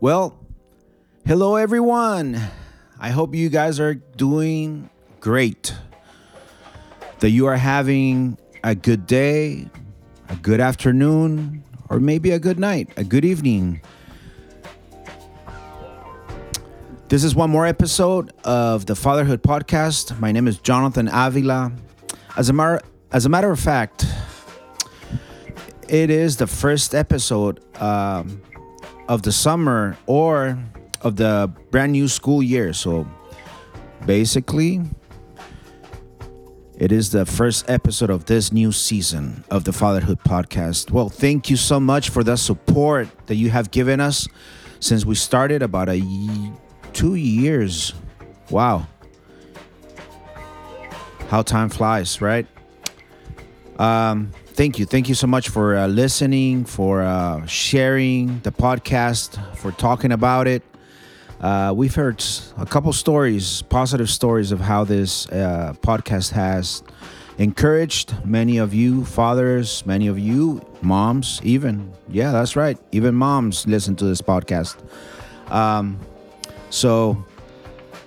Well, hello everyone. I hope you guys are doing great. That you are having a good day, a good afternoon, or maybe a good night, a good evening. This is one more episode of the Fatherhood Podcast. My name is Jonathan Avila. As a, mar- as a matter of fact, it is the first episode um, of the summer or of the brand new school year. So basically, it is the first episode of this new season of the Fatherhood Podcast. Well, thank you so much for the support that you have given us since we started about a y- two years. Wow. How time flies, right? Um, thank you. Thank you so much for uh, listening, for uh, sharing the podcast, for talking about it. Uh, we've heard a couple stories, positive stories of how this uh, podcast has encouraged many of you fathers, many of you moms, even. Yeah, that's right. Even moms listen to this podcast. Um, so,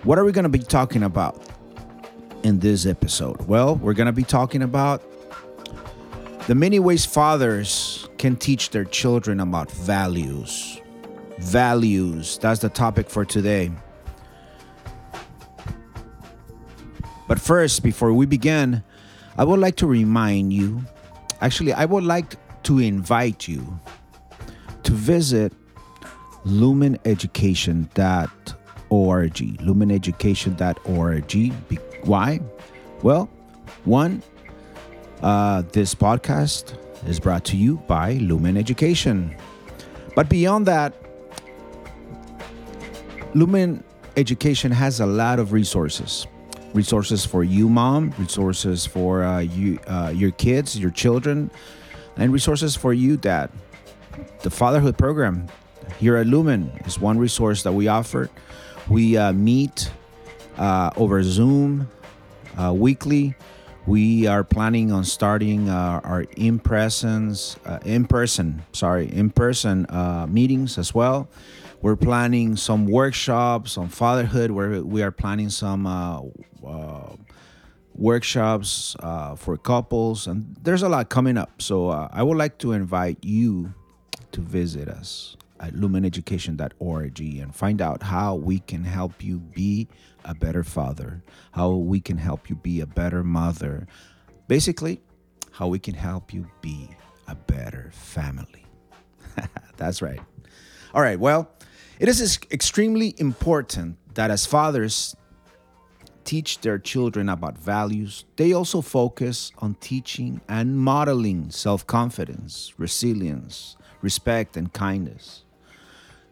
what are we going to be talking about in this episode? Well, we're going to be talking about the many ways fathers can teach their children about values. Values, that's the topic for today. But first, before we begin, I would like to remind you actually, I would like to invite you to visit lumineducation.org. Lumineducation.org. Why? Well, one, uh, this podcast is brought to you by Lumin Education. But beyond that, Lumin Education has a lot of resources. Resources for you, mom. Resources for uh, you, uh, your kids, your children, and resources for you, dad. The fatherhood program here at Lumin is one resource that we offer. We uh, meet uh, over Zoom uh, weekly. We are planning on starting uh, our in presence, uh, in person, sorry, in person uh, meetings as well. We're planning some workshops on fatherhood. Where we are planning some uh, uh, workshops uh, for couples, and there's a lot coming up. So I would like to invite you to visit us at lumineducation.org and find out how we can help you be a better father, how we can help you be a better mother. Basically, how we can help you be a better family. That's right. All right, well, it is extremely important that as fathers teach their children about values, they also focus on teaching and modeling self confidence, resilience, respect, and kindness.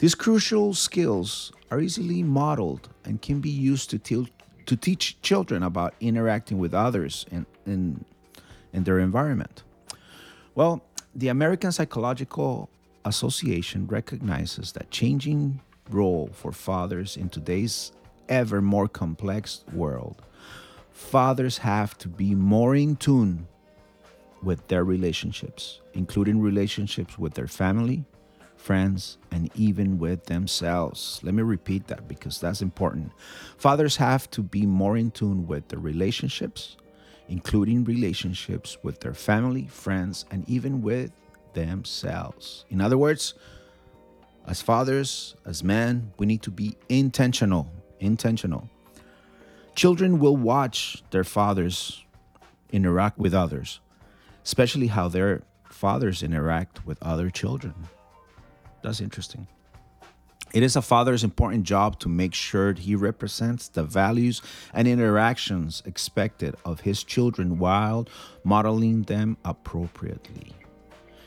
These crucial skills are easily modeled and can be used to, te- to teach children about interacting with others in, in their environment. Well, the American Psychological Association recognizes that changing role for fathers in today's ever more complex world, fathers have to be more in tune with their relationships, including relationships with their family, friends, and even with themselves. Let me repeat that because that's important. Fathers have to be more in tune with their relationships, including relationships with their family, friends, and even with themselves. In other words, as fathers, as men, we need to be intentional. Intentional. Children will watch their fathers interact with others, especially how their fathers interact with other children. That's interesting. It is a father's important job to make sure he represents the values and interactions expected of his children while modeling them appropriately.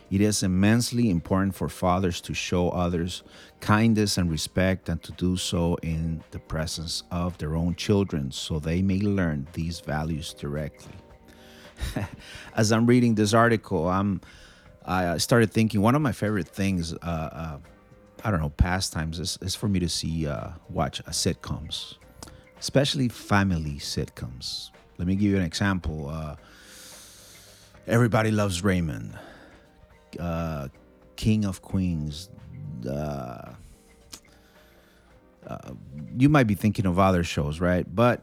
It is immensely important for fathers to show others kindness and respect and to do so in the presence of their own children so they may learn these values directly. As I'm reading this article, I'm I started thinking one of my favorite things, uh, uh, I don't know, pastimes is, is for me to see, uh, watch sitcoms, especially family sitcoms. Let me give you an example. Uh, Everybody Loves Raymond, uh, King of Queens, uh, uh, you might be thinking of other shows, right? But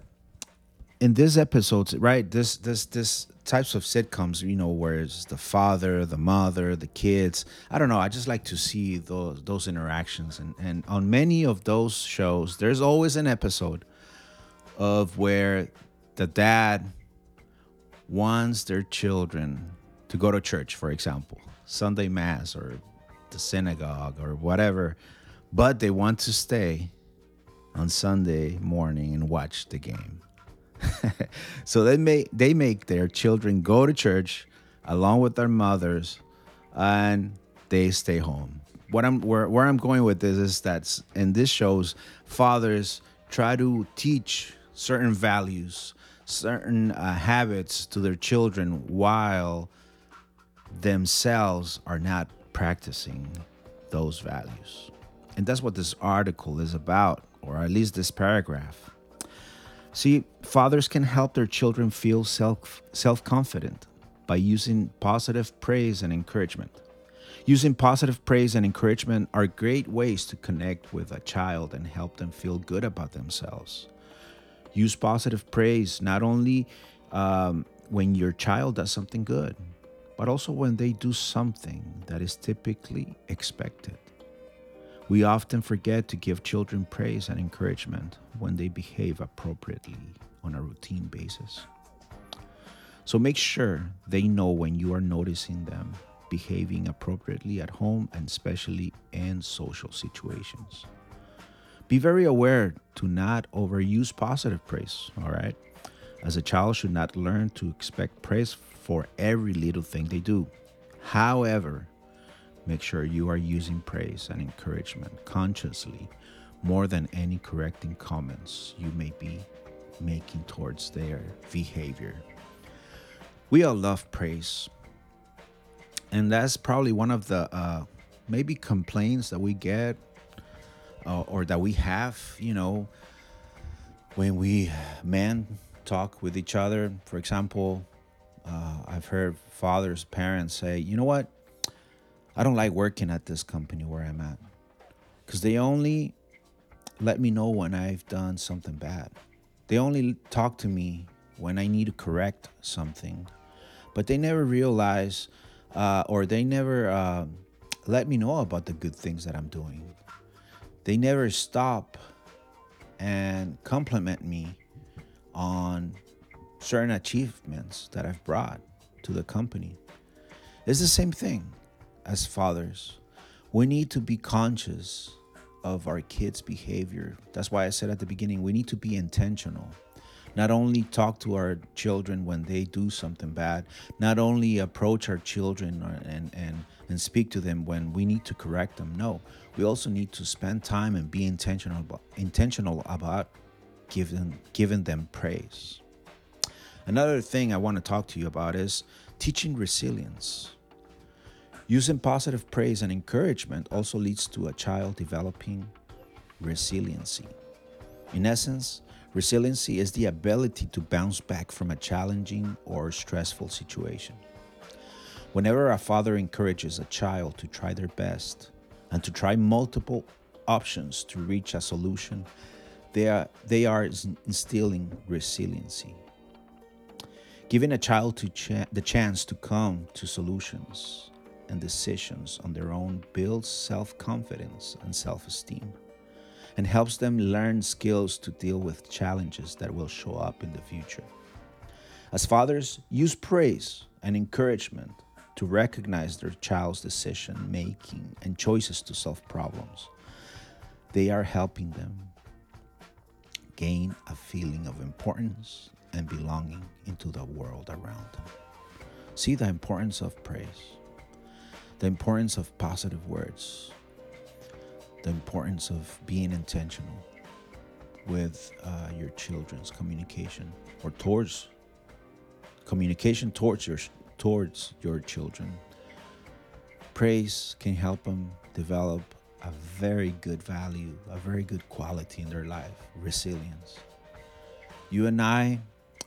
in this episode, right, this this this types of sitcoms, you know, where it's the father, the mother, the kids. I don't know. I just like to see those those interactions, and and on many of those shows, there's always an episode of where the dad wants their children to go to church, for example, Sunday mass or the synagogue or whatever, but they want to stay on Sunday morning and watch the game. so they make they make their children go to church along with their mothers and they stay home. What I'm where, where I'm going with this is that in this shows fathers try to teach certain values, certain uh, habits to their children while themselves are not practicing those values. And that's what this article is about, or at least this paragraph. See, fathers can help their children feel self self confident by using positive praise and encouragement. Using positive praise and encouragement are great ways to connect with a child and help them feel good about themselves. Use positive praise not only um, when your child does something good, but also when they do something that is typically expected. We often forget to give children praise and encouragement when they behave appropriately on a routine basis. So make sure they know when you are noticing them behaving appropriately at home and especially in social situations. Be very aware to not overuse positive praise, all right? As a child should not learn to expect praise for every little thing they do. However, make sure you are using praise and encouragement consciously more than any correcting comments you may be making towards their behavior. We all love praise, and that's probably one of the uh, maybe complaints that we get uh, or that we have, you know, when we men talk with each other. For example, uh, I've heard fathers, parents say, you know what? I don't like working at this company where I'm at because they only let me know when I've done something bad. They only talk to me when I need to correct something, but they never realize uh, or they never uh, let me know about the good things that I'm doing. They never stop and compliment me on certain achievements that I've brought to the company. It's the same thing as fathers. We need to be conscious of our kids' behavior. That's why I said at the beginning, we need to be intentional. Not only talk to our children when they do something bad, not only approach our children and, and, and speak to them when we need to correct them. No, we also need to spend time and be intentional about, intentional about giving, giving them praise. Another thing I want to talk to you about is teaching resilience. Using positive praise and encouragement also leads to a child developing resiliency. In essence, resiliency is the ability to bounce back from a challenging or stressful situation. Whenever a father encourages a child to try their best and to try multiple options to reach a solution, they are, they are instilling resiliency giving a child cha- the chance to come to solutions and decisions on their own builds self confidence and self esteem and helps them learn skills to deal with challenges that will show up in the future. As fathers, use praise and encouragement to recognize their child's decision making and choices to solve problems. They are helping them gain a feeling of importance and belonging into the world around them. See the importance of praise, the importance of positive words, the importance of being intentional with uh, your children's communication or towards communication towards your towards your children. Praise can help them develop a very good value, a very good quality in their life, resilience. You and I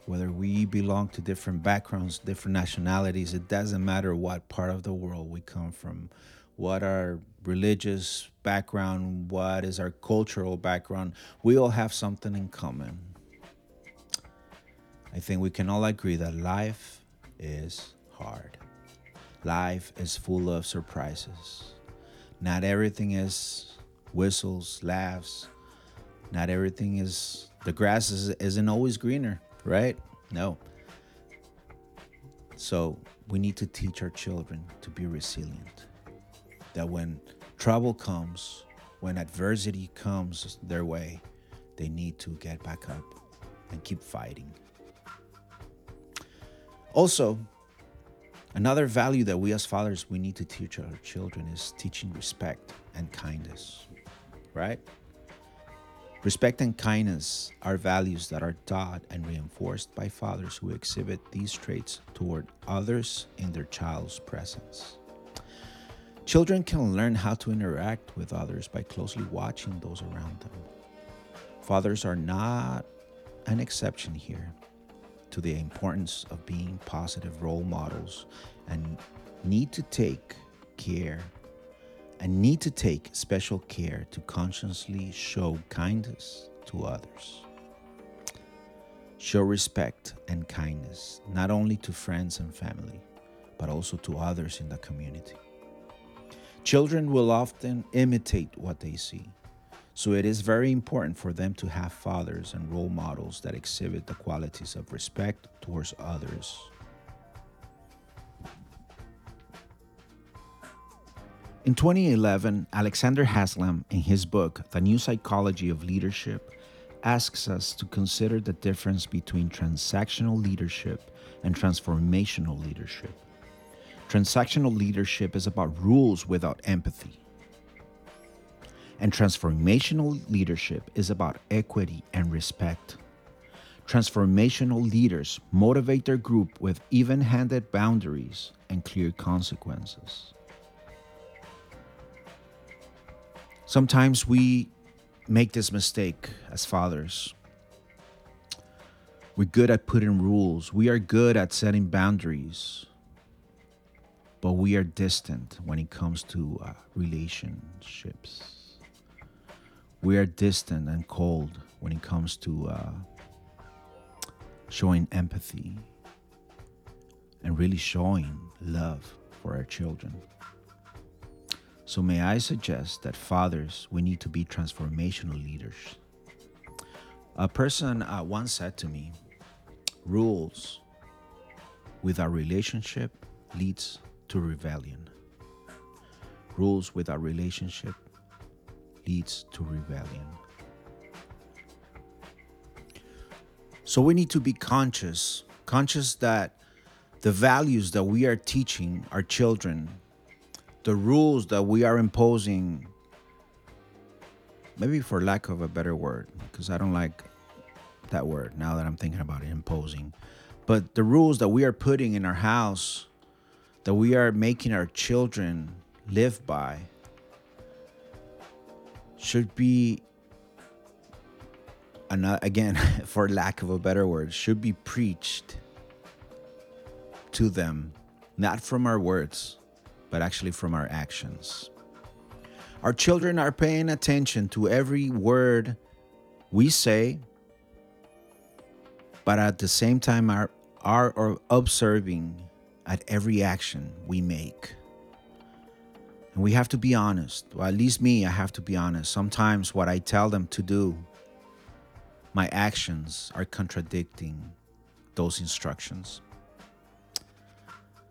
whether we belong to different backgrounds, different nationalities, it doesn't matter what part of the world we come from. what our religious background, what is our cultural background, we all have something in common. I think we can all agree that life is hard. Life is full of surprises. Not everything is whistles, laughs. Not everything is, the grass is, isn't always greener, right? No. So we need to teach our children to be resilient. That when trouble comes, when adversity comes their way, they need to get back up and keep fighting. Also, another value that we as fathers we need to teach our children is teaching respect and kindness. Right? Respect and kindness are values that are taught and reinforced by fathers who exhibit these traits toward others in their child's presence. Children can learn how to interact with others by closely watching those around them. Fathers are not an exception here to the importance of being positive role models and need to take care and need to take special care to consciously show kindness to others. Show respect and kindness not only to friends and family, but also to others in the community. Children will often imitate what they see, so it is very important for them to have fathers and role models that exhibit the qualities of respect towards others In 2011, Alexander Haslam, in his book, The New Psychology of Leadership, asks us to consider the difference between transactional leadership and transformational leadership. Transactional leadership is about rules without empathy. And transformational leadership is about equity and respect. Transformational leaders motivate their group with even handed boundaries and clear consequences. Sometimes we make this mistake as fathers. We're good at putting rules, we are good at setting boundaries, but we are distant when it comes to uh, relationships. We are distant and cold when it comes to uh, showing empathy and really showing love for our children. So, may I suggest that fathers, we need to be transformational leaders. A person uh, once said to me, rules with our relationship leads to rebellion. Rules with our relationship leads to rebellion. So we need to be conscious, conscious that the values that we are teaching our children the rules that we are imposing maybe for lack of a better word because i don't like that word now that i'm thinking about it imposing but the rules that we are putting in our house that we are making our children live by should be again for lack of a better word should be preached to them not from our words but actually from our actions. Our children are paying attention to every word we say, but at the same time are, are observing at every action we make. And we have to be honest. Well, at least me, I have to be honest. Sometimes what I tell them to do, my actions are contradicting those instructions.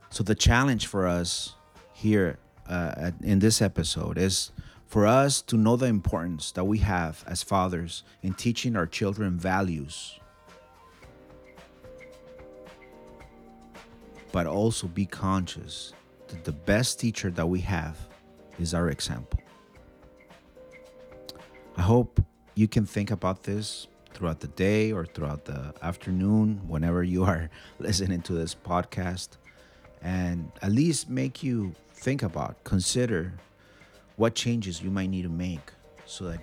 So the challenge for us here uh, in this episode is for us to know the importance that we have as fathers in teaching our children values, but also be conscious that the best teacher that we have is our example. I hope you can think about this throughout the day or throughout the afternoon, whenever you are listening to this podcast, and at least make you think about, consider what changes you might need to make so that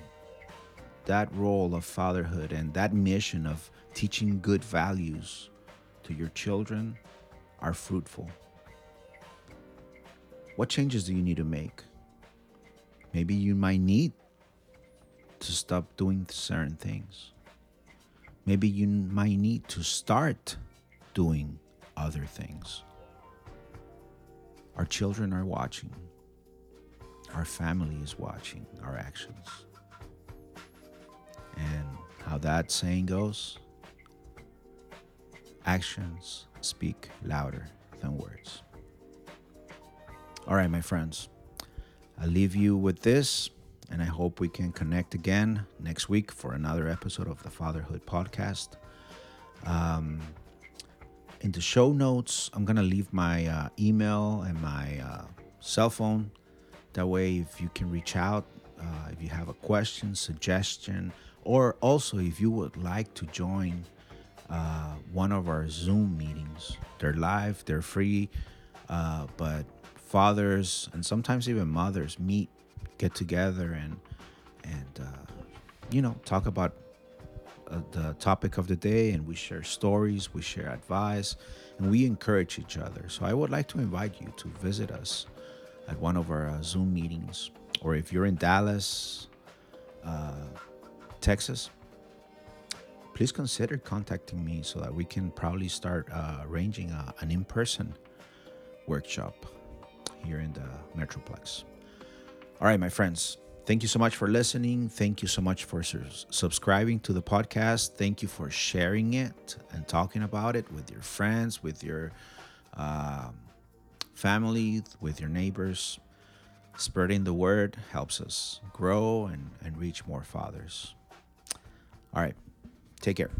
that role of fatherhood and that mission of teaching good values to your children are fruitful. What changes do you need to make Maybe you might need to stop doing certain things. Maybe you might need to start doing other things. Our children are watching. Our family is watching our actions. And how that saying goes actions speak louder than words. All right, my friends, I leave you with this, and I hope we can connect again next week for another episode of the Fatherhood Podcast. Um, in the show notes, I'm going to leave my uh, email and my uh, cell phone. That way, if you can reach out, uh, if you have a question, suggestion, or also if you would like to join uh, one of our Zoom meetings, they're live, they're free, uh, but fathers and sometimes even mothers meet, get together, and and uh, you know talk about the topic of the day and we share stories, we share advice, and we encourage each other. So I would like to invite you to visit us at one of our uh, Zoom meetings, or if you're in Dallas, uh, Texas, please consider contacting me so that we can probably start uh, arranging a, uh, an in person workshop here in the Metroplex. All right, my friends. Thank you so much for listening. Thank you so much for su- subscribing to the podcast. Thank you for sharing it and talking about it with your friends, with your uh, family, with your neighbors. Spreading the word helps us grow and, and reach more fathers. All right. Take care.